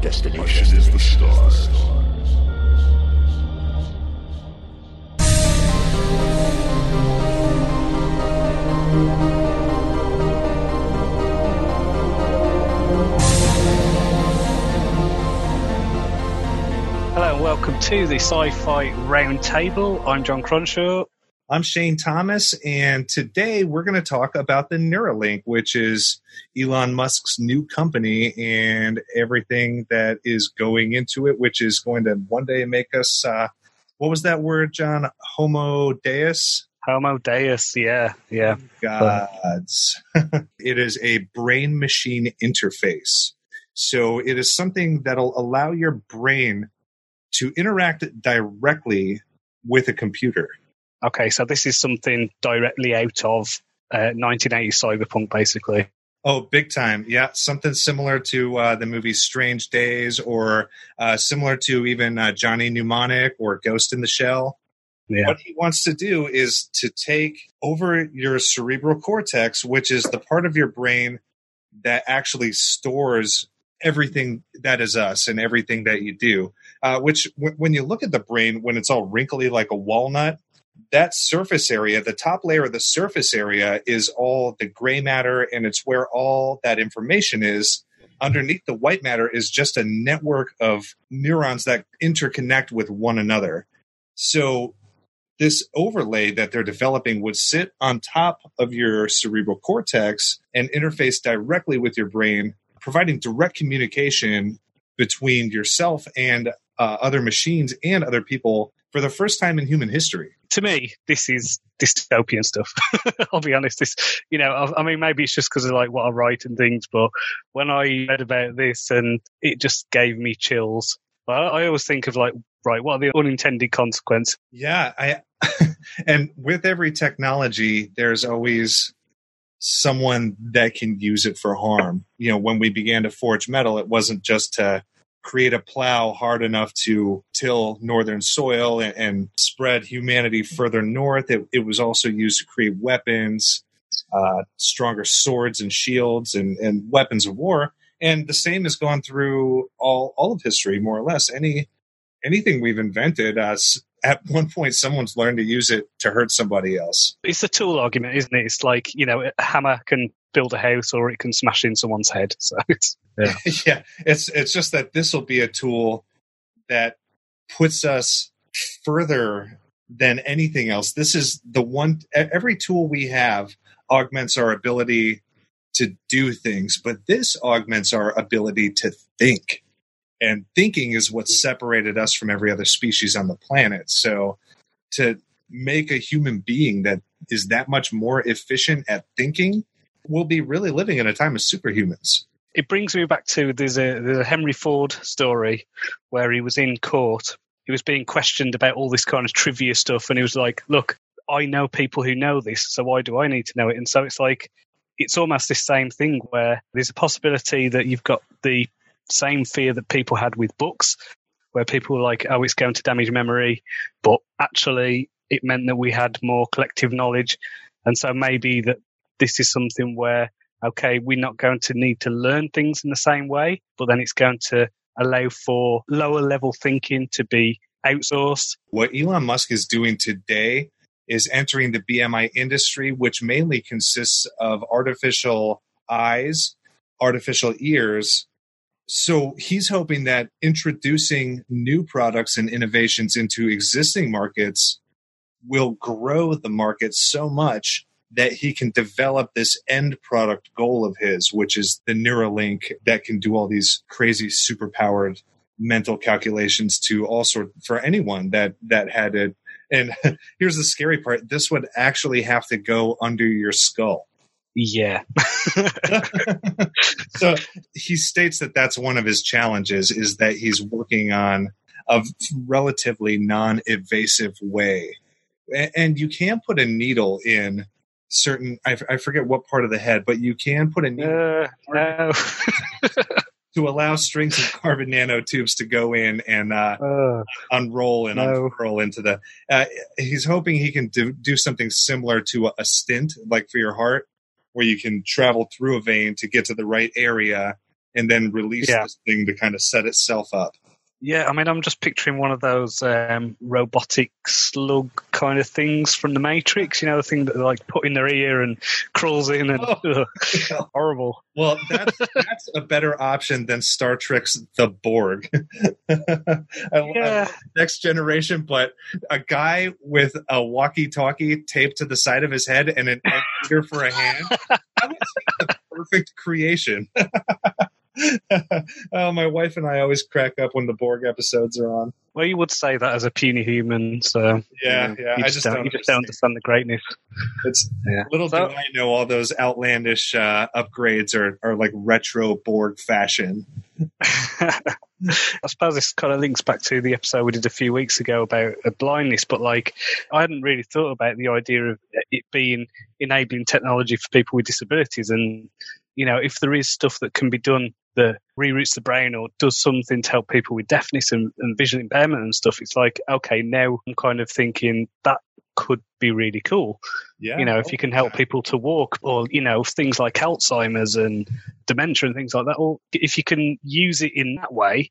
destination is the stars. Hello and welcome to the Sci-Fi Roundtable. I'm John Cronshaw. I'm Shane Thomas, and today we're going to talk about the Neuralink, which is Elon Musk's new company and everything that is going into it, which is going to one day make us, uh, what was that word, John? Homo Deus? Homo Deus, yeah, yeah. Gods. it is a brain machine interface. So it is something that'll allow your brain to interact directly with a computer. Okay, so this is something directly out of uh, 1980s cyberpunk, basically. Oh, big time. Yeah, something similar to uh, the movie Strange Days or uh, similar to even uh, Johnny Mnemonic or Ghost in the Shell. Yeah. What he wants to do is to take over your cerebral cortex, which is the part of your brain that actually stores everything that is us and everything that you do. Uh, which, w- when you look at the brain, when it's all wrinkly like a walnut, that surface area, the top layer of the surface area, is all the gray matter, and it's where all that information is. Underneath the white matter is just a network of neurons that interconnect with one another. So, this overlay that they're developing would sit on top of your cerebral cortex and interface directly with your brain, providing direct communication between yourself and uh, other machines and other people for the first time in human history. To me, this is dystopian stuff. I'll be honest. This, you know, I, I mean, maybe it's just because of like what I write and things, but when I read about this, and it just gave me chills. I, I always think of like, right, what are the unintended consequences? Yeah, I and with every technology, there's always someone that can use it for harm. You know, when we began to forge metal, it wasn't just to create a plow hard enough to till northern soil and, and spread humanity further north. It, it, was also used to create weapons, uh, stronger swords and shields and, and weapons of war. And the same has gone through all, all of history, more or less. Any anything we've invented, uh, at one point someone's learned to use it to hurt somebody else. It's a tool argument, isn't it? It's like you know, a hammer can build a house or it can smash in someone's head. So it's yeah, yeah. It's it's just that this will be a tool that puts us further than anything else. This is the one. Every tool we have augments our ability to do things, but this augments our ability to think. And thinking is what separated us from every other species on the planet. So to make a human being that is that much more efficient at thinking, we'll be really living in a time of superhumans. It brings me back to there's a, there's a Henry Ford story where he was in court. He was being questioned about all this kind of trivia stuff, and he was like, "Look, I know people who know this, so why do I need to know it?" And so it's like it's almost this same thing where there's a possibility that you've got the same fear that people had with books, where people were like, "Oh, it's going to damage memory," but actually it meant that we had more collective knowledge, and so maybe that this is something where okay, we're not going to need to learn things in the same way, but then it's going to allow for lower level thinking to be outsourced. What Elon Musk is doing today is entering the BMI industry, which mainly consists of artificial eyes, artificial ears. So he's hoping that introducing new products and innovations into existing markets will grow the market so much that he can develop this end product goal of his, which is the Neuralink that can do all these crazy superpowered mental calculations to all sort for anyone that that had it. And here's the scary part: this would actually have to go under your skull. Yeah. so he states that that's one of his challenges is that he's working on a relatively non-invasive way and you can put a needle in certain I, I forget what part of the head, but you can put a needle uh, to allow strings of carbon nanotubes to go in and uh, uh, unroll and no. unfurl into the. Uh, he's hoping he can do, do something similar to a, a stent, like for your heart, where you can travel through a vein to get to the right area and then release Yeah. this thing to kind of set itself up. Yeah, I mean, I'm just picturing one of those um, robotic slug kind of things from the Matrix. You know, the thing that they, like put in their ear and crawls in, and Oh. ugh, horrible. Well, that's that's a better option than Star Trek's The Borg. I, I Yeah. love Next Generation, but a guy with a walkie-talkie taped to the side of his head and an ear for a hand. That the perfect creation. Oh, my wife and I always crack up when the Borg episodes are on. Well, you would say that as a puny human, so Yeah, you, yeah. you I just, don't, you just don't understand. understand the greatness. It's Yeah. little So- do I know all those outlandish uh, upgrades are, are like retro Borg fashion. I suppose this kind of links back to the episode we did a few weeks ago about uh, blindness, but like I hadn't really thought about the idea of it being enabling technology for people with disabilities. And, you know, if there is stuff that can be done that reroutes the brain or does something to help people with deafness and, and visual impairment and stuff, it's like, okay, now I'm kind of thinking that could be really cool. Yeah, you know, if you can help people to walk or, you know, things like Alzheimer's and dementia and things like that, or if you can use it in that way,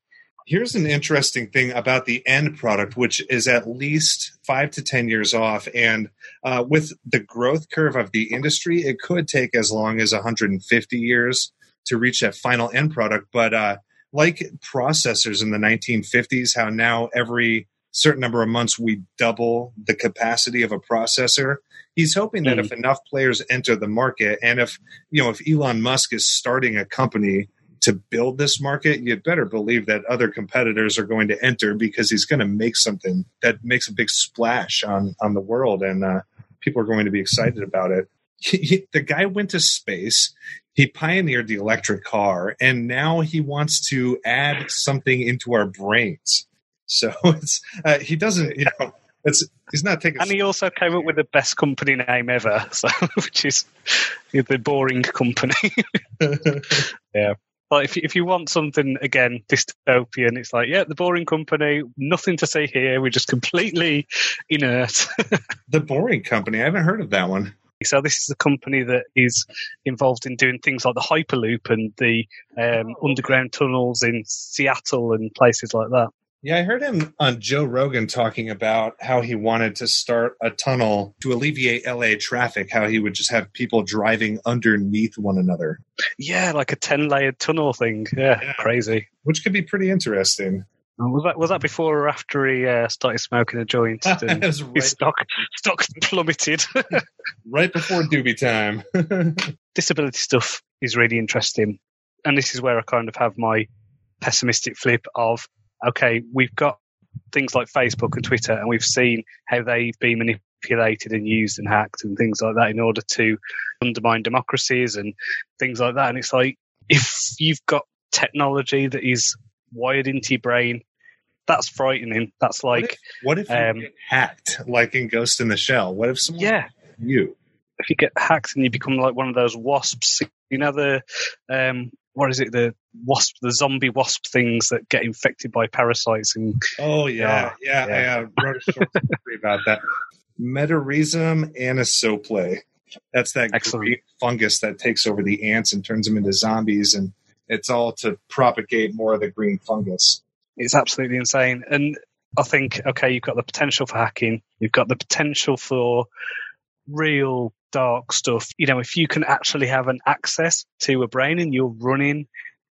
Here's an interesting thing about the end product, which is at least five to 10 years off. And uh, with the growth curve of the industry, it could take as long as 150 years to reach that final end product. But uh, like processors in the 1950s, how now every certain number of months we double the capacity of a processor. He's hoping that Mm. if enough players enter the market, and if you know if Elon Musk is starting a company to build this market, you'd better believe that other competitors are going to enter because he's going to make something that makes a big splash on on the world, and uh, people are going to be excited about it. He- the guy went to space. He pioneered the electric car, and now he wants to add something into our brains. So it's uh, he doesn't, you know, it's he's not taking. and he also came up with the best company name ever, so which is the Boring Company. Yeah like if you, if you want something again dystopian, it's like yeah, the Boring Company. Nothing to see here. We're just completely inert. the Boring Company. I haven't heard of that one. So this is a company that is involved in doing things like the Hyperloop and the um, underground tunnels in Seattle and places like that. Yeah, I heard him on Joe Rogan talking about how he wanted to start a tunnel to alleviate LA traffic, how he would just have people driving underneath one another, Yeah, like a ten-layered tunnel thing. Yeah, Yeah. crazy. which could be pretty interesting. Was that was that before or after he uh, started smoking a joint and was his right, stock stock plummeted? right before doobie time. Disability stuff is really interesting, and this is where I kind of have my pessimistic flip of okay, we've got things like Facebook and Twitter, and we've seen how they've been manipulated and used and hacked and things like that in order to undermine democracies and things like that. And it's like if you've got technology that is wired into your brain, that's frightening. That's like what if you um, get hacked, like in Ghost in the Shell? What if someone yeah, you? if you get hacked and you become like one of those wasps, you know the um, what is it? The wasp, the zombie wasp things that get infected by parasites and Oh yeah, yeah. Yeah. I uh, wrote a short story about that. Metarhizium anisopliae. That's that fungus that takes over the ants and turns them into zombies, and it's all to propagate more of the green fungus. It's absolutely insane. And I think okay, you've got the potential for hacking, you've got the potential for real dark stuff. You know, if you can actually have an access to a brain and you're running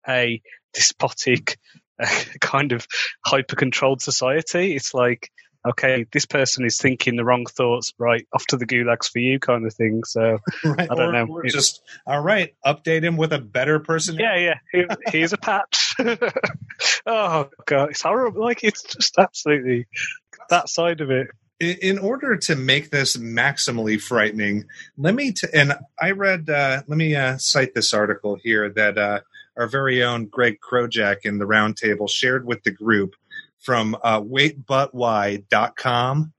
a despotic uh, kind of hyper controlled society, it's like okay, this person is thinking the wrong thoughts, right? Off to the gulags for you, kind of thing. So Right? I don't or, know. or just all right. Update him with a better person. yeah, yeah. Here, here's a patch. oh god, it's horrible. Like it's just absolutely that side of it. in, in order to make this maximally frightening, let me t- and I read. Uh, let me uh, cite this article here that uh, our very own Greg Krojak in the Roundtable shared with the group from uh, waitbutwhy.com,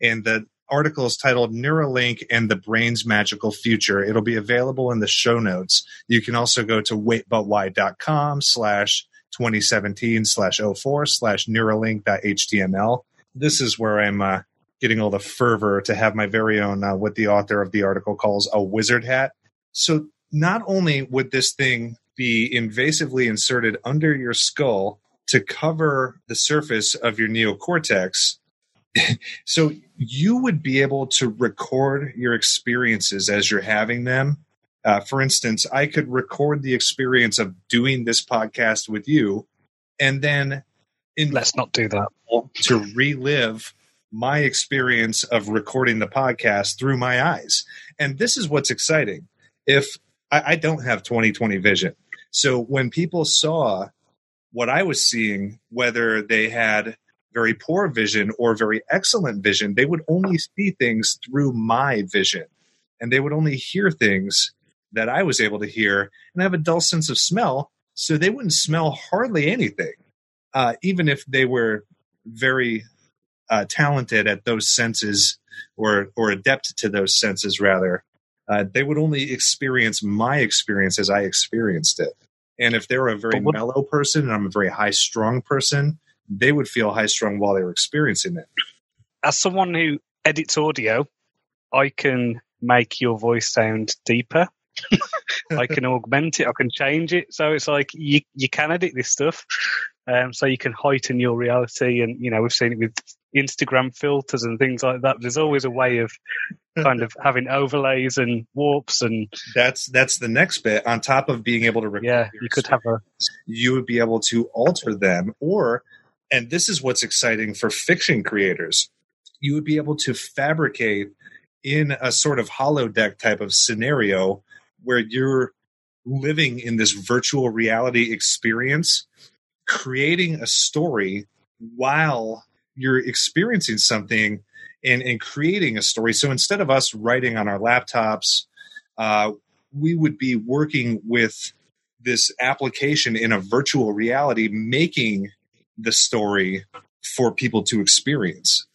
and the article is titled "Neuralink and the Brain's Magical Future." It'll be available in the show notes. You can also go to waitbutwhy.com slash 2017 slash 04 slash neuralink.html. This is where I'm uh, getting all the fervor to have my very own uh, what the author of the article calls a wizard hat. So not only would this thing be invasively inserted under your skull to cover the surface of your neocortex. so you would be able to record your experiences as you're having them. Uh, for instance, I could record the experience of doing this podcast with you and then in Let's not do that. to relive my experience of recording the podcast through my eyes. And this is what's exciting. If I, I don't have 2020 vision, so when people saw what I was seeing, whether they had very poor vision or very excellent vision, they would only see things through my vision. And they would only hear things that I was able to hear and have a dull sense of smell. So they wouldn't smell hardly anything, uh, even if they were very uh, talented at those senses or, or adept to those senses, rather. Uh, they would only experience my experience as I experienced it. And if they were a very what- mellow person and I'm a very high strung person, they would feel high strung while they were experiencing it. As someone who edits audio, I can make your voice sound deeper. I can augment it. I can change it. So it's like you you can edit this stuff. Um, so you can heighten your reality, and you know we've seen it with Instagram filters and things like that. There's always a way of kind of having overlays and warps, and That's that's the next bit. On top of being able to record yeah, you could have a you would be able to alter them or and this is what's exciting for fiction creators you would be able to fabricate in a sort of holodeck type of scenario where you're living in this virtual reality experience creating a story while you're experiencing something and, and creating a story so instead of us writing on our laptops uh, we would be working with this application in a virtual reality making the story for people to experience.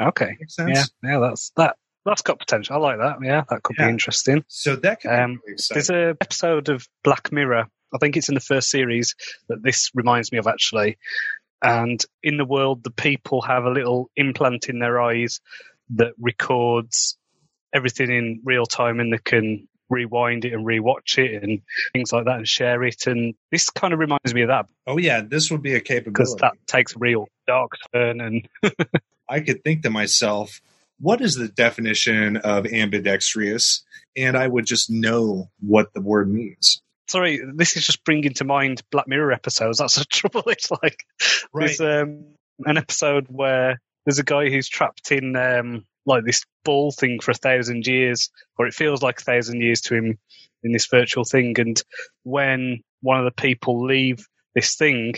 okay. Yeah, yeah, that's that. That's got potential. I like that. Yeah, that could Yeah. be interesting. So that could Um, be really. There's a episode of Black Mirror. I think it's in the first series that this reminds me of actually. And in the world, the people have a little implant in their eyes that records everything in real time, and they can rewind it and rewatch it and things like that and share it. And this kind of reminds me of that oh yeah, this would be a capability. because that takes a real dark turn. And I could think to myself, what is the definition of ambidextrous? And I would just know what the word means. Sorry, this is just bringing to mind Black Mirror episodes. That's the trouble. It's like There's um, an episode where there's a guy who's trapped in um, like this ball thing for a thousand years, or it feels like a thousand years to him in this virtual thing. And when one of the people leave this thing,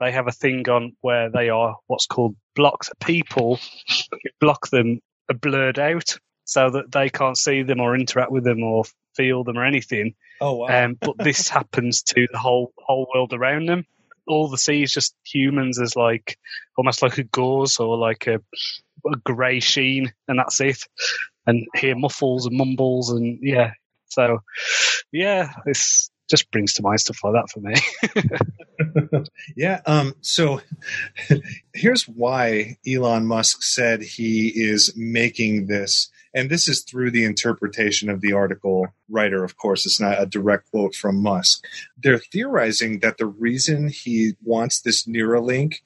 they have a thing on where they are what's called blocked. People block them are blurred out so that they can't see them or interact with them or feel them or anything. oh wow. Um, but this happens to the whole whole world around them. All the sea is just humans as like almost like a gauze or like a, a grey sheen, and that's it. And hear muffles and mumbles, and yeah. So yeah, this just brings to mind stuff like that for me. yeah. Um, so here's why Elon Musk said he is making this, and this is through the interpretation of the article writer, of course. It's not a direct quote from Musk. They're theorizing that the reason he wants this Neuralink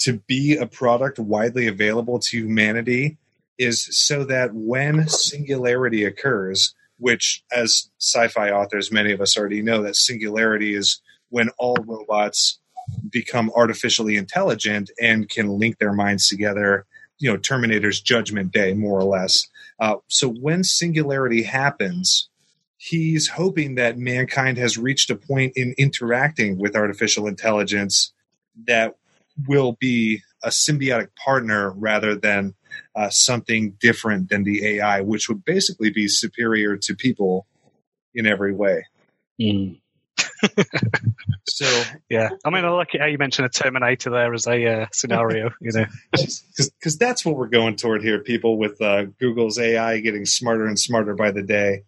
to be a product widely available to humanity is so that when singularity occurs, which as sci-fi authors, many of us already know that singularity is when all robots become artificially intelligent and can link their minds together. You know, Terminator's Judgment Day, more or less. Uh, so when singularity happens, he's hoping that mankind has reached a point in interacting with artificial intelligence that will be a symbiotic partner rather than uh, something different than the AI, which would basically be superior to people in every way. So, Yeah, I mean, I like it how you mentioned a Terminator there as a uh, scenario. You know, because that's what we're going toward here, people, with uh, Google's AI getting smarter and smarter by the day,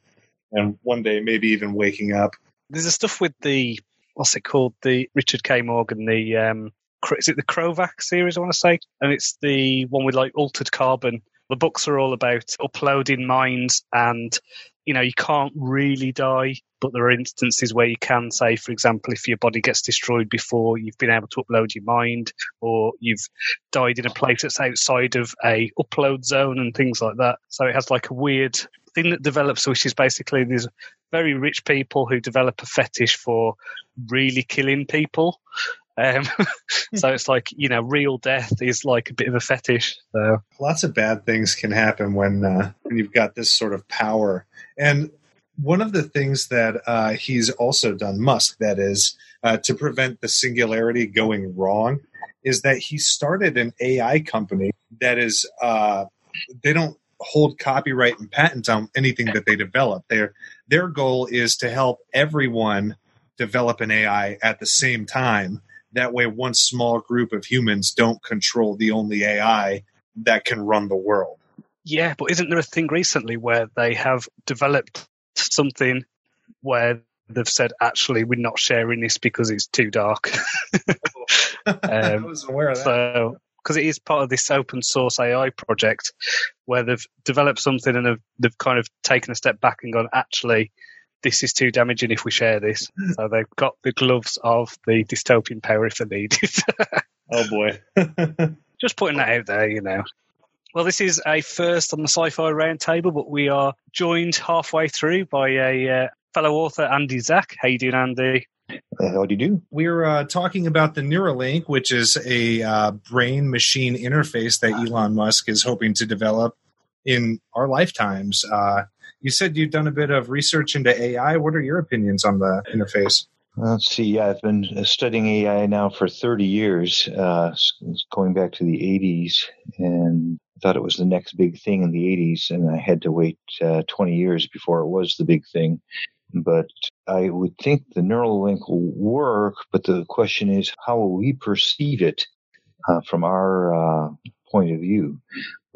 and one day maybe even waking up. there's a stuff with the what's it called? The Richard K. Morgan, the um, is it the Kovacs series? I want to say, and it's the one with like altered carbon, The books are all about uploading minds and you know, you can't really die, but there are instances where you can say, for example, if your body gets destroyed before you've been able to upload your mind, or you've died in a place that's outside of a upload zone and things like that. So it has like a weird thing that develops, which is basically these very rich people who develop a fetish for really killing people. Um, so it's like you know, real death is like a bit of a fetish. So lots of bad things can happen when uh, when you've got this sort of power. And one of the things that uh, he's also done, Musk, that is, uh, to prevent the singularity going wrong, is that he started an AI company that is uh, they don't hold copyright and patent on anything that they develop. Their their goal is to help everyone develop an AI at the same time. That way, one small group of humans don't control the only AI that can run the world. Yeah, but isn't there a thing recently where they have developed something where they've said, actually, we're not sharing this because it's too dark? um, I was aware of that. So, because it is part of this open source AI project where they've developed something and they've, they've kind of taken a step back and gone, actually, this is too damaging if we share this. So they've got the gloves of the dystopian power if they need it. oh boy. Just putting that out there, you know. Well, this is a first on the Sci-Fi Roundtable, but we are joined halfway through by a uh, fellow author, Andy Zach. How you doing, Andy? Uh, how do you do? We're uh, talking about the Neuralink, which is a uh, brain-machine interface that Elon Musk is hoping to develop in our lifetimes. Uh, you said you've done a bit of research into AI. What are your opinions on the interface? Let's see. Yeah, I've been studying AI now for 30 years, uh, going back to the 80s, and thought it was the next big thing in the 80s, and I had to wait uh, 20 years before it was the big thing. But I would think the Neuralink will work, but the question is, how will we perceive it uh, from our uh, point of view?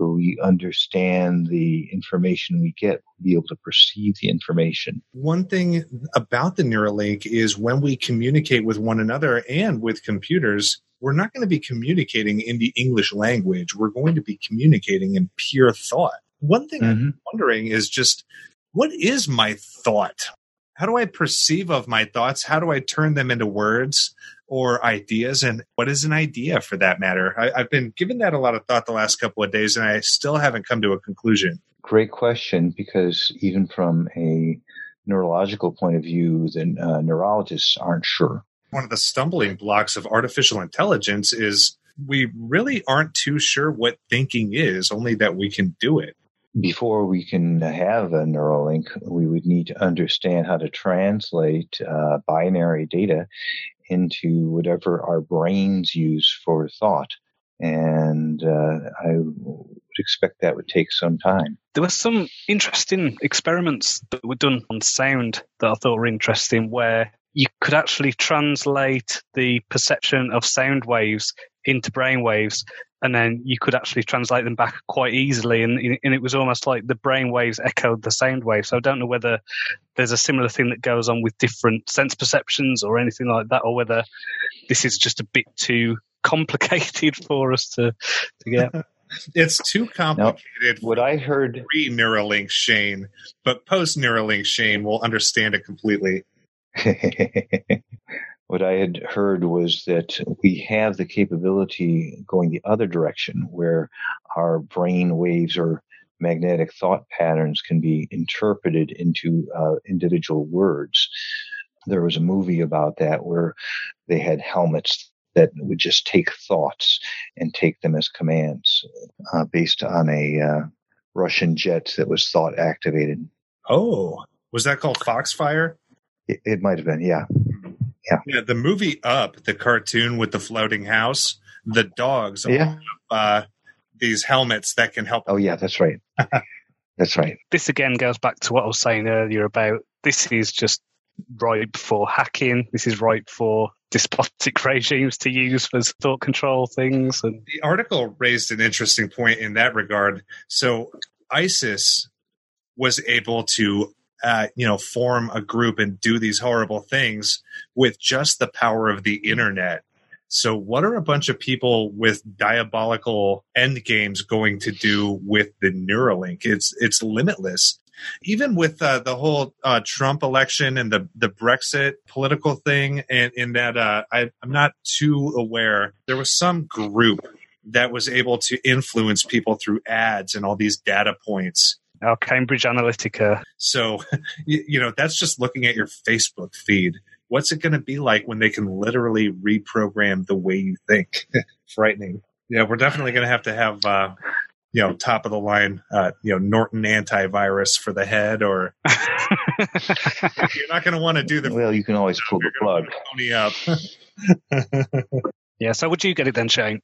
Will we understand the information we get, we'll be able to perceive the information? One thing about the Neuralink is when we communicate with one another and with computers, we're not going to be communicating in the English language. We're going to be communicating in pure thought. One thing mm-hmm. I'm wondering is just what is my thought? How do I perceive of my thoughts? How do I turn them into words or ideas? And what is an idea for that matter? I, have been giving that a lot of thought the last couple of days and I still haven't come to a conclusion. Great question, because even from a neurological point of view, the uh, neurologists aren't sure one of the stumbling blocks of artificial intelligence is we really aren't too sure what thinking is, only that we can do it. Before we can have a Neuralink, we would need to understand how to translate uh, binary data into whatever our brains use for thought. And uh, I would expect that would take some time. There were some interesting experiments that were done on sound that I thought were interesting, where you could actually translate the perception of sound waves into brain waves and then you could actually translate them back quite easily and, and it was almost like the brain waves echoed the sound waves so i don't know whether there's a similar thing that goes on with different sense perceptions or anything like that or whether this is just a bit too complicated for us to, to get it's too complicated. Now, what I heard pre Neuralink Shane, but post Neuralink Shane will understand it completely. what I had heard was that we have the capability going the other direction where our brain waves or magnetic thought patterns can be interpreted into uh, individual words. There was a movie about that where they had helmets that would just take thoughts and take them as commands uh, based on a uh, Russian jet that was thought activated. Oh, was that called Foxfire? It, it might have been, yeah. Yeah. Yeah. The movie Up, the cartoon with the floating house, the dogs yeah. uh, these helmets that can help. Oh, yeah, that's right. that's right. This again goes back to what I was saying earlier about this is just ripe for hacking. This is ripe for despotic regimes to use for thought control things. And the article raised an interesting point in that regard. So ISIS was able to uh, you know, form a group and do these horrible things with just the power of the internet. So, what are a bunch of people with diabolical end games going to do with the Neuralink? It's it's limitless. Even with uh, the whole uh, Trump election and the the Brexit political thing, and in that uh, I, I'm not too aware. There was some group that was able to influence people through ads and all these data points. Our Cambridge Analytica. So, you, you know, that's just looking at your Facebook feed what's it going to be like when they can literally reprogram the way you think? Frightening. Yeah, we're definitely going to have to have, uh, you know, top of the line, uh, you know, Norton antivirus for the head, or you're not going to want to do the. Well, you can always pull the plug. Pony up. yeah. So would you get it then, Shane?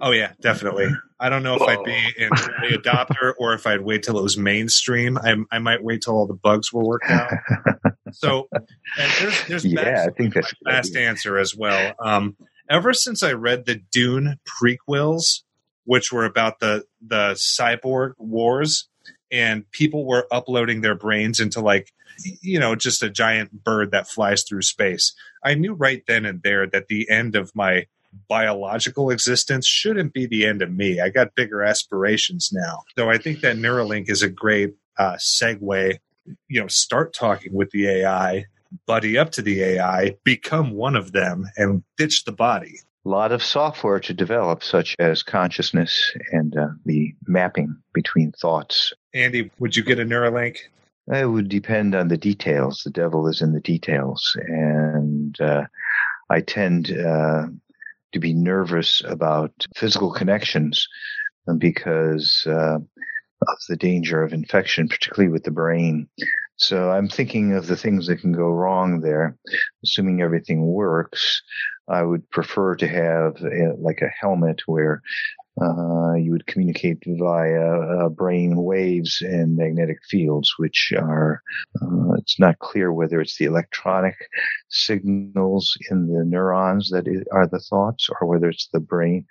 Oh yeah, definitely. I don't know if I'd be an early adopter or if I'd wait till it was mainstream. I, I might wait till all the bugs were worked out. So, and there's there's yeah, I think that's fast answer as well. Um, ever since I read the Dune prequels, which were about the the cyborg wars, and people were uploading their brains into like you know just a giant bird that flies through space. I knew right then and there that the end of my biological existence shouldn't be the end of me. I got bigger aspirations now. So I think that Neuralink is a great uh, segue you know, start talking with the AI, buddy up to the AI, become one of them, and ditch the body. A lot of software to develop, such as consciousness and uh, the mapping between thoughts. Andy, would you get a Neuralink? It would depend on the details. The devil is in the details. And uh, I tend uh, to be nervous about physical connections because uh, of the danger of infection, particularly with the brain. So I'm thinking of the things that can go wrong there. Assuming everything works, I would prefer to have a, like a helmet where uh, you would communicate via uh, brain waves and magnetic fields, which are, uh, it's not clear whether it's the electronic signals in the neurons that are the thoughts or whether it's the brain,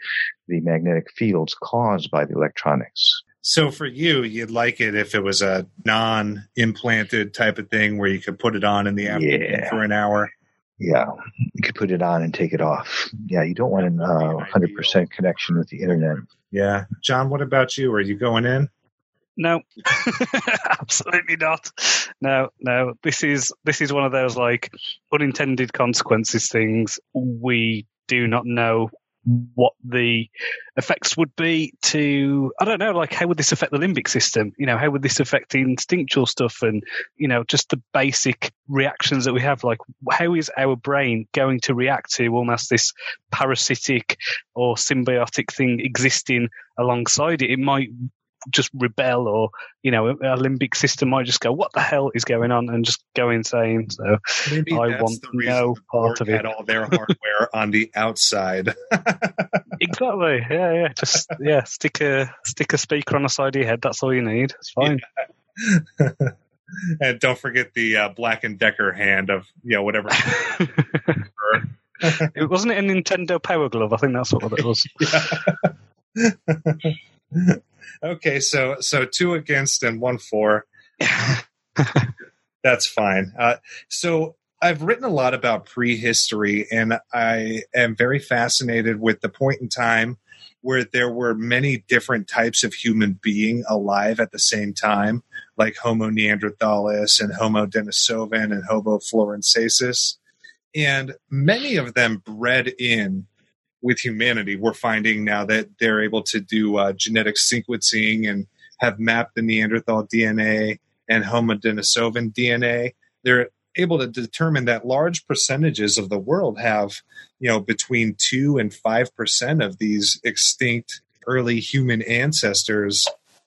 the magnetic fields caused by the electronics. So for you, you'd like it if it was a non-implanted type of thing where you could put it on in the afternoon yeah. for an hour. Yeah, you could put it on and take it off. Yeah, you don't want a uh, 100% connection with the internet. Yeah. John, what about you? Are you going in? No, absolutely not. No, no. This is this is one of those like unintended consequences things. We do not know what the effects would be to I don't know, like how would this affect the limbic system? You know, how would this affect the instinctual stuff and you know just the basic reactions that we have? Like, how is our brain going to react to almost this parasitic or symbiotic thing existing alongside it? It might just rebel or you know our limbic system might just go what the hell is going on? and just go insane. So Maybe i want no part of it. all their hardware on the outside. Exactly. Yeah yeah. Just yeah stick a stick a speaker on the side of your head. That's all you need. It's fine. Yeah. and don't forget the uh, black and decker hand of you know whatever. It wasn't it a nintendo power glove. I think that's what it was okay, so so two against and one for. That's fine. Uh, so I've written a lot about prehistory, and I am very fascinated with the point in time where there were many different types of human being alive at the same time, like Homo neanderthalis and Homo denisovan and Homo florensis. And many of them bred in with humanity. We're finding now that they're able to do uh, genetic sequencing and have mapped the Neanderthal DNA and Homo denisovan DNA. They're able to determine that large percentages of the world have, you know, between two and five percent of these extinct early human ancestors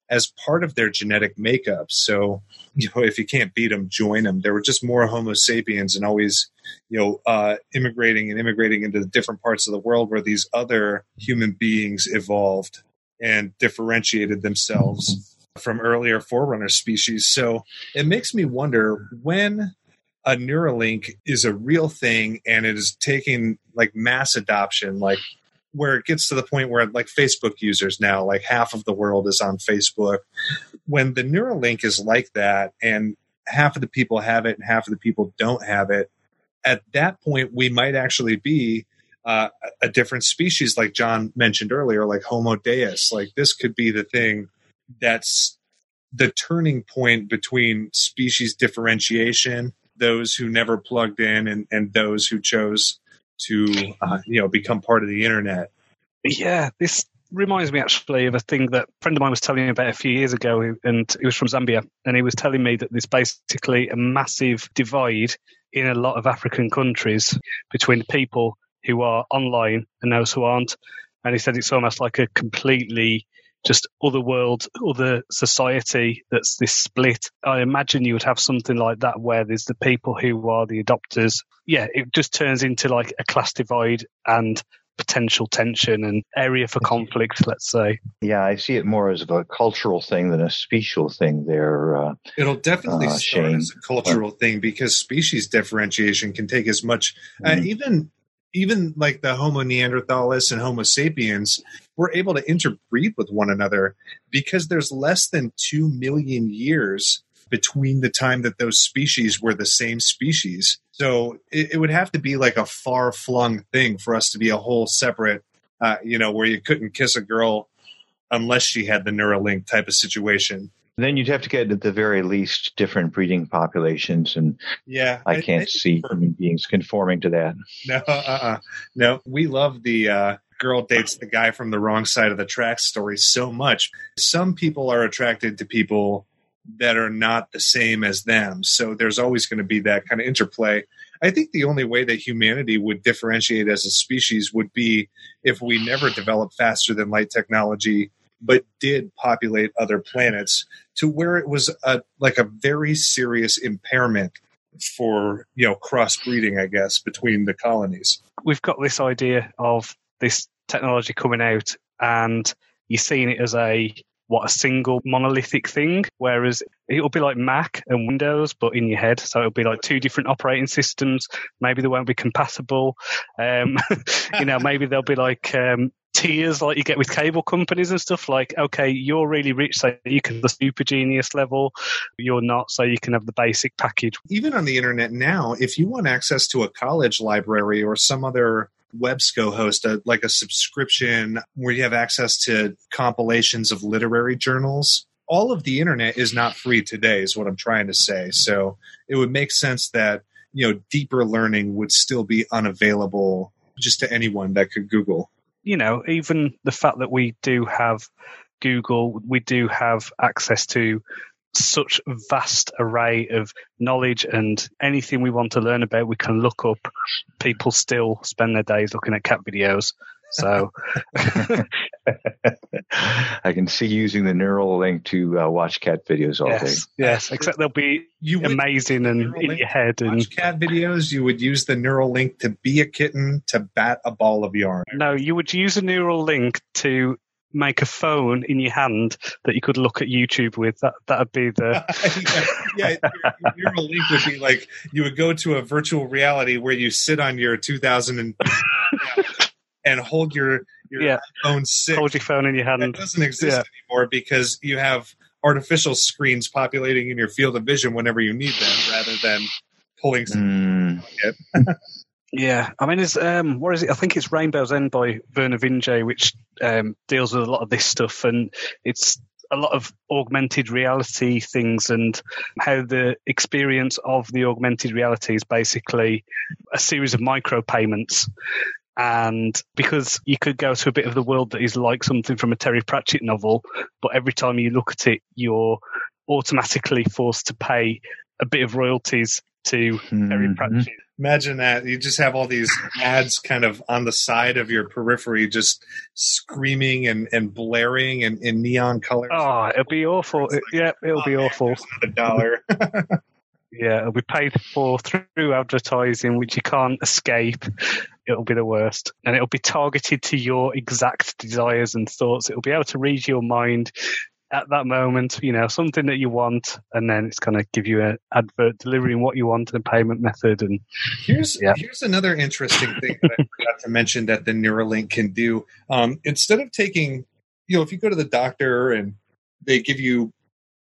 as part of their genetic makeup. So, you know, if you can't beat them, join them. There were just more Homo sapiens and always, you know, uh, immigrating and immigrating into different parts of the world where these other human beings evolved and differentiated themselves from earlier forerunner species. So it makes me wonder when a Neuralink is a real thing and it is taking like mass adoption, like where it gets to the point where like Facebook users now, like half of the world is on Facebook. When the Neuralink is like that and half of the people have it and half of the people don't have it, at that point we might actually be uh, a different species, like John mentioned earlier, like Homo deus. Like this could be the thing that's the turning point between species differentiation, those who never plugged in, and, and those who chose to uh, you know become part of the internet. Yeah, this reminds me actually of a thing that a friend of mine was telling me about a few years ago, and he was from Zambia, and he was telling me that there's basically a massive divide in a lot of African countries between people who are online and those who aren't. And he said it's almost like a completely just other world, other society that's this split. I imagine you would have something like that where there's the people who are the adopters. Yeah, it just turns into like a class divide and potential tension and area for conflict, let's say. Yeah, I see it more as of a cultural thing than a special thing there. Uh, It'll definitely uh, start Shane. as a cultural thing because species differentiation can take as much, uh, Mhm. even even like the Homo neanderthalis and Homo sapiens were able to interbreed with one another because there's less than two million years between the time that those species were the same species. So it, it would have to be like a far flung thing for us to be a whole separate, uh, you know, where you couldn't kiss a girl unless she had the Neuralink type of situation. then you'd have to get at the very least different breeding populations, and Yeah, I can't see human beings conforming to that. No, uh-uh. no. We love the uh, girl dates the guy from the wrong side of the tracks story so much. Some people are attracted to people that are not the same as them, so there's always going to be that kind of interplay. I think the only way that humanity would differentiate as a species would be if we never developed faster than light technology, but did populate other planets to where it was a like a very serious impairment for you know crossbreeding, I guess, between the colonies. We've got this idea of this technology coming out, and you're seeing it as a what a single monolithic thing, whereas it'll be like Mac and Windows, but in your head. So it'll be like two different operating systems. Maybe they won't be compatible. Um, you know, maybe they'll be like um, tiers like you get with cable companies and stuff. Like, okay, you're really rich, so you can the super genius level. You're not, so you can have the basic package. Even on the internet now, if you want access to a college library or some other EBSCOhost, a, like a subscription where you have access to compilations of literary journals. All of the internet is not free today, is what I'm trying to say. So it would make sense that you know deeper learning would still be unavailable just to anyone that could Google. You know, even the fact that we do have Google, we do have access to such vast array of knowledge and anything we want to learn about, we can look up. People still spend their days looking at cat videos. So, I can see using the Neuralink to uh, watch cat videos all day. yes, yes, except they'll be You amazing and Neural in your head. And watch cat videos. You would use the Neuralink to be a kitten to bat a ball of yarn. no, you would use a Neuralink to make a phone in your hand that you could look at YouTube with. That that'd be the yeah, yeah your, your Neuralink would be like you would go to a virtual reality where you sit on your 2000 and, and hold your your Yeah. phone sick. hold your phone in your That hand. doesn't exist Yeah. anymore because you have artificial screens populating in your field of vision whenever you need them, rather than pulling. Mm, Yeah, I mean, it's um, what is it? I think it's Rainbow's End by Vernor Vinge, which um, deals with a lot of this stuff, and it's a lot of augmented reality things and how the experience of the augmented reality is basically a series of micropayments. And because you could go to a bit of the world that is like something from a Terry Pratchett novel, but every time you look at it, you're automatically forced to pay a bit of royalties to Terry mhm. Pratchett. Imagine that you just have all these ads kind of on the side of your periphery, just screaming and, and blaring and in neon colors. Oh, it'll be awful. It's like, yeah, it'll Oh, be man, awful. there's Another dollar. Yeah, it'll be paid for through advertising, which you can't escape. It'll be the worst. And it'll be targeted to your exact desires and thoughts. It'll be able to read your mind at that moment, you know, something that you want, and then it's going to give you an advert delivering what you want and a payment method. And Here's Yeah. here's another interesting thing that I forgot to mention that the Neuralink can do. Um, instead of taking, you know, if you go to the doctor and they give you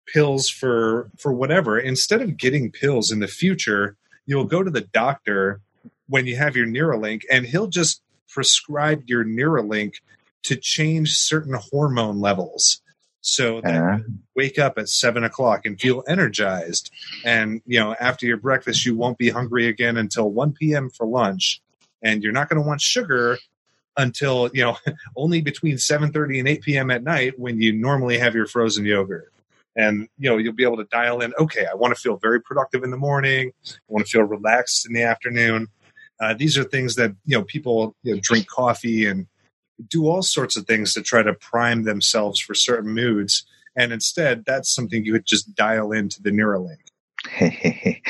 pills for for whatever, instead of getting pills in the future, you'll go to the doctor when you have your Neuralink, and he'll just prescribe your Neuralink to change certain hormone levels. So that Uh, you wake up at seven o'clock and feel energized. And, you know, after your breakfast, you won't be hungry again until 1 p.m. for lunch. And you're not going to want sugar until, you know, only between 7.30 and 8 p.m. at night when you normally have your frozen yogurt. And, you know, you'll be able to dial in, okay, I want to feel very productive in the morning. I want to feel relaxed in the afternoon. Uh, these are things that, you know, people you know, drink coffee and do all sorts of things to try to prime themselves for certain moods. And instead, that's something you would just dial into the Neuralink.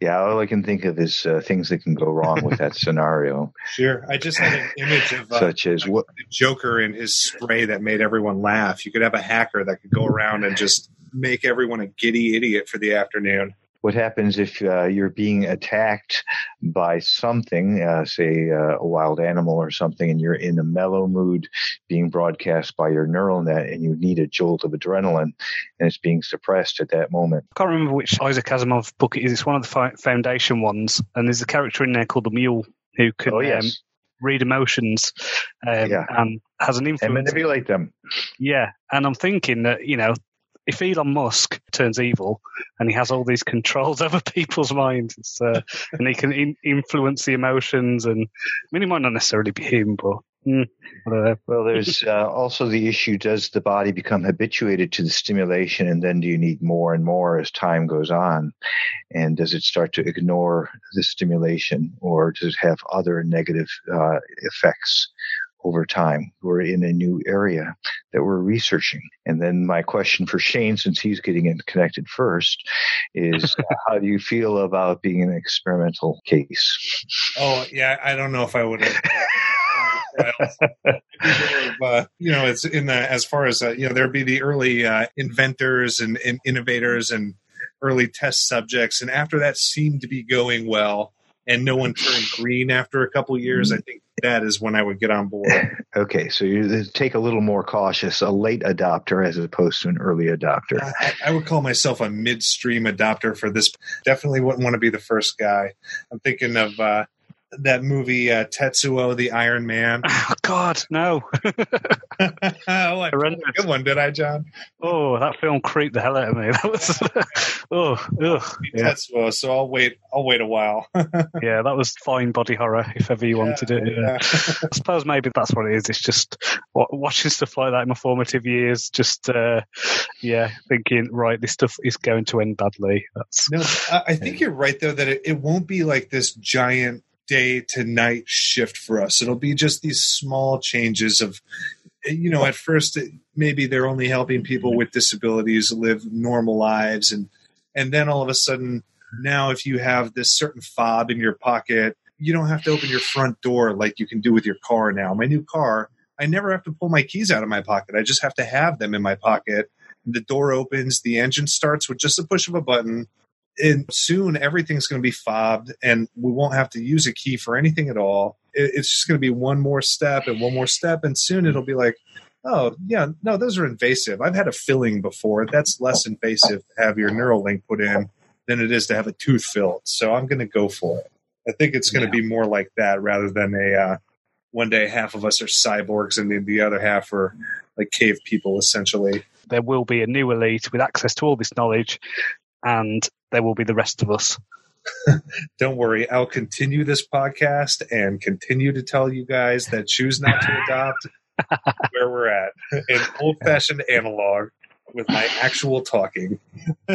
yeah, all I can think of is uh, things that can go wrong with that scenario, Sure. I just had an image of uh, such as what. the Joker and his spray that made everyone laugh. You could have a hacker that could go around and just make everyone a giddy idiot for the afternoon. What happens if uh, you're being attacked by something, uh, say uh, a wild animal or something, and you're in a mellow mood being broadcast by your neural net and you need a jolt of adrenaline and it's being suppressed at that moment? I can't remember which Isaac Asimov book it is. It's one of the Foundation ones, and there's a character in there called the Mule who can oh, um, read emotions um, Yeah. and has an influence. and manipulate them. Yeah, and I'm thinking that you know, if Elon Musk turns evil and he has all these controls over people's minds, uh, and he can in- influence the emotions, and I mean, it might not necessarily be him, but mm. Well, there's uh, also the issue does the body become habituated to the stimulation, and then do you need more and more as time goes on? And does it start to ignore the stimulation, or does it have other negative uh, effects? Over time, we're in a new area that we're researching. And then my question for Shane, since he's getting it connected first, is uh, how do you feel about being an experimental case? Oh, yeah. I don't know if I would have. uh, you know, it's in the as far as uh, you know, there'd be the early uh, inventors and, and innovators and early test subjects, and after that seemed to be going well, and no one turned green after a couple years. I think that is when I would get on board. Okay, so you take a little more cautious, a late adopter as opposed to an early adopter. I, I would call myself a midstream adopter for this. Definitely wouldn't want to be the first guy. I'm thinking of uh, that movie uh, Tetsuo the Iron Man. Oh God, no! oh, I pulled Horrendous. a good one, did I, John? Oh, that film creeped the hell out of me. That was, oh, ugh. Yeah, Tetsuo. So I'll wait. I'll wait a while. yeah, that was fine body horror if ever you wanted it. Yeah. I suppose maybe that's what it is. It's just watching stuff like that in my formative years. Just uh, yeah, thinking right, this stuff is going to end badly. That's No, I I think you're right though that it, it won't be like this giant day to night shift for us. It'll be just these small changes of, you know, at first it, maybe they're only helping people with disabilities live normal lives, and and then all of a sudden now if you have this certain fob in your pocket, you don't have to open your front door like you can do with your car now. My new car, I never have to pull my keys out of my pocket. I just have to have them in my pocket. The door opens, the engine starts with just a push of a button and soon everything's going to be fobbed and we won't have to use a key for anything at all. It's just going to be one more step and one more step and soon it'll be like oh yeah no those are invasive. I've had a filling before. That's less invasive to have your Neuralink put in than it is to have a tooth filled so i'm going to go for it. I think it's going to be more like that rather than a uh, one day half of us are cyborgs and the, the other half are like cave people essentially. There will be a new elite with access to all this knowledge, and there will be the rest of us. don't worry. I'll continue this podcast and continue to tell you guys that choose not to adopt where we're at. In old-fashioned analog with my actual talking.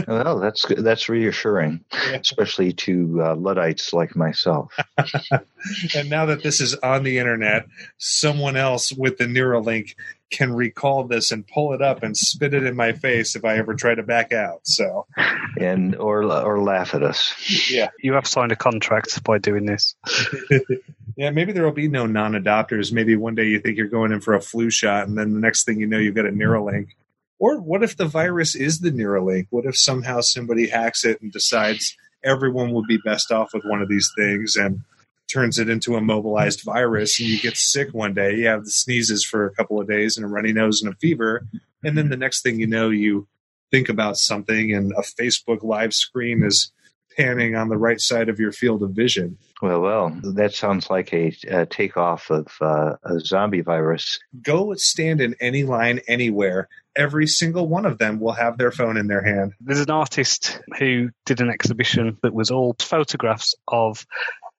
Well, that's that's reassuring, especially to uh, Luddites like myself. and now that this is on the internet someone else with the neuralink can recall this and pull it up and spit it in my face if i ever try to back out so. And or or laugh at us. yeah. You have signed a contract by doing this. yeah maybe there will be no non-adopters. Maybe one day you think you're going in for a flu shot and then the next thing you know you've got a neuralink. Or what if the virus is the neuralink? What if somehow somebody hacks it and decides everyone would be best off with one of these things and turns it into a mobilized virus and you get sick one day you have the sneezes for a couple of days and a runny nose and a fever and then the next thing you know you think about something and a facebook live screen is panning on the right side of your field of vision. Well, well, that sounds like a, a takeoff of uh, a zombie virus. Go stand in any line anywhere. Every single one of them will have their phone in their hand. There's an artist who did an exhibition that was all photographs of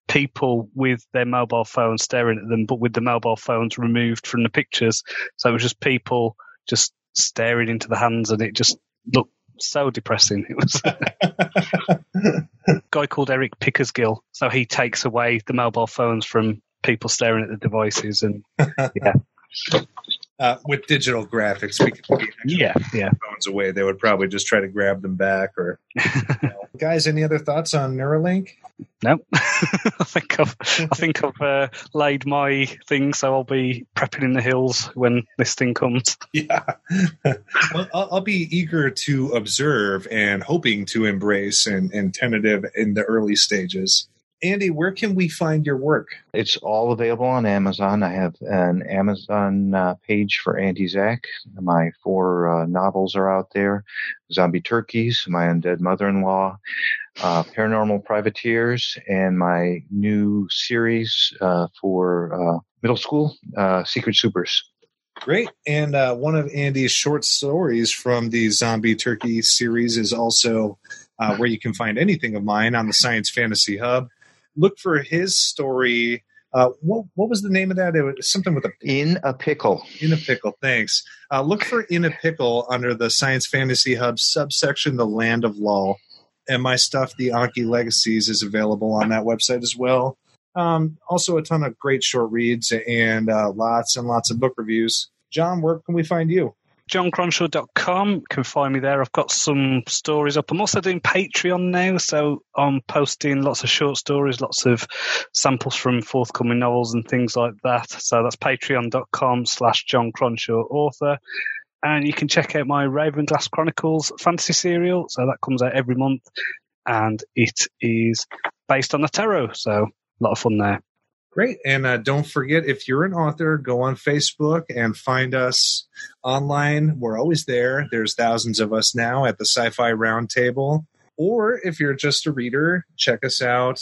people with their mobile phones staring at them, but with the mobile phones removed from the pictures. So it was just people just staring into the hands, and it just looked so depressing. It was a guy called Eric Pickersgill. So he takes away the mobile phones from people staring at the devices, and yeah, Uh, with digital graphics, we yeah, yeah. phones away. They would probably just try to grab them back. Or guys, any other thoughts on Neuralink? No, I think I've I think I've uh, laid my thing, so I'll be prepping in the hills when this thing comes. Yeah. well, I'll, I'll be eager to observe and hoping to embrace and, and tentative in the early stages. Andy, where can we find your work? It's all available on Amazon. I have an Amazon uh, page for Andy Zach. My four uh, novels are out there Zombie Turkeys, My Undead Mother in Law, uh, Paranormal Privateers, and my new series uh, for uh, middle school, uh, Secret Supers. Great. And uh, one of Andy's short stories from the Zombie Turkey series is also uh, where you can find anything of mine on the Science Fantasy Hub. Look for his story. Uh, what, what was the name of that? It was something with a In a Pickle. in a pickle. Thanks. Uh, look for in a pickle under the Science Fantasy Hub subsection, the Land of Lull. And my stuff, the Anki Legacies, is available on that website as well. Um, also, a ton of great short reads and uh, lots and lots of book reviews. John, where can we find you? johncronshaw.com You can find me there. I've got some stories up. I'm also doing Patreon now, so I'm posting lots of short stories, lots of samples from forthcoming novels and things like that. So that's patreon.com slash John Cronshaw author. And you can check out my Ravenglass Chronicles fantasy serial. So that comes out every month and it is based on the tarot. So a lot of fun there. Great. And uh, don't forget, if you're an author, go on Facebook and find us online. We're always there. There's thousands of us now at the Sci Fi Roundtable. Or if you're just a reader, check us out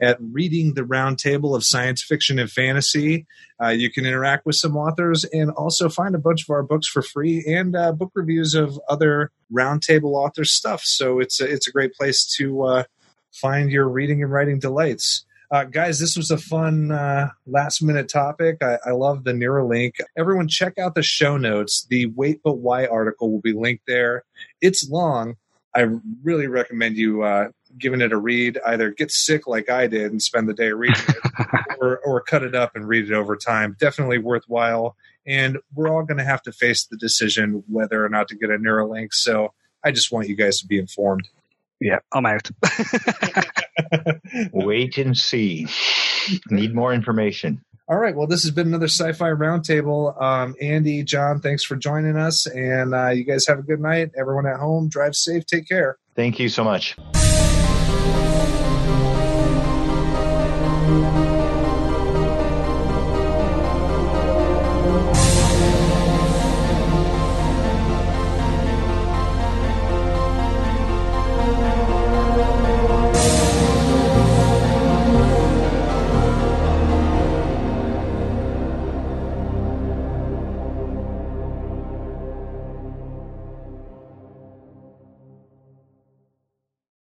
at Reading the Roundtable of Science Fiction and Fantasy. Uh, you can interact with some authors and also find a bunch of our books for free and uh, book reviews of other Roundtable author stuff. So it's a, it's a great place to uh, find your reading and writing delights. Uh, guys, this was a fun uh, last minute topic. I, I love the Neuralink. Everyone, check out the show notes. The Wait But Why article will be linked there. It's long. I really recommend you uh, giving it a read. Either get sick like I did and spend the day reading it, or, or cut it up and read it over time. Definitely worthwhile. And we're all going to have to face the decision whether or not to get a Neuralink. So I just want you guys to be informed. Yeah, I'm out. Wait and see. Need more information. All right. Well, this has been another Sci Fi Roundtable. Um, Andy, John, thanks for joining us. And uh, you guys have a good night. Everyone at home, drive safe. Take care. Thank you so much.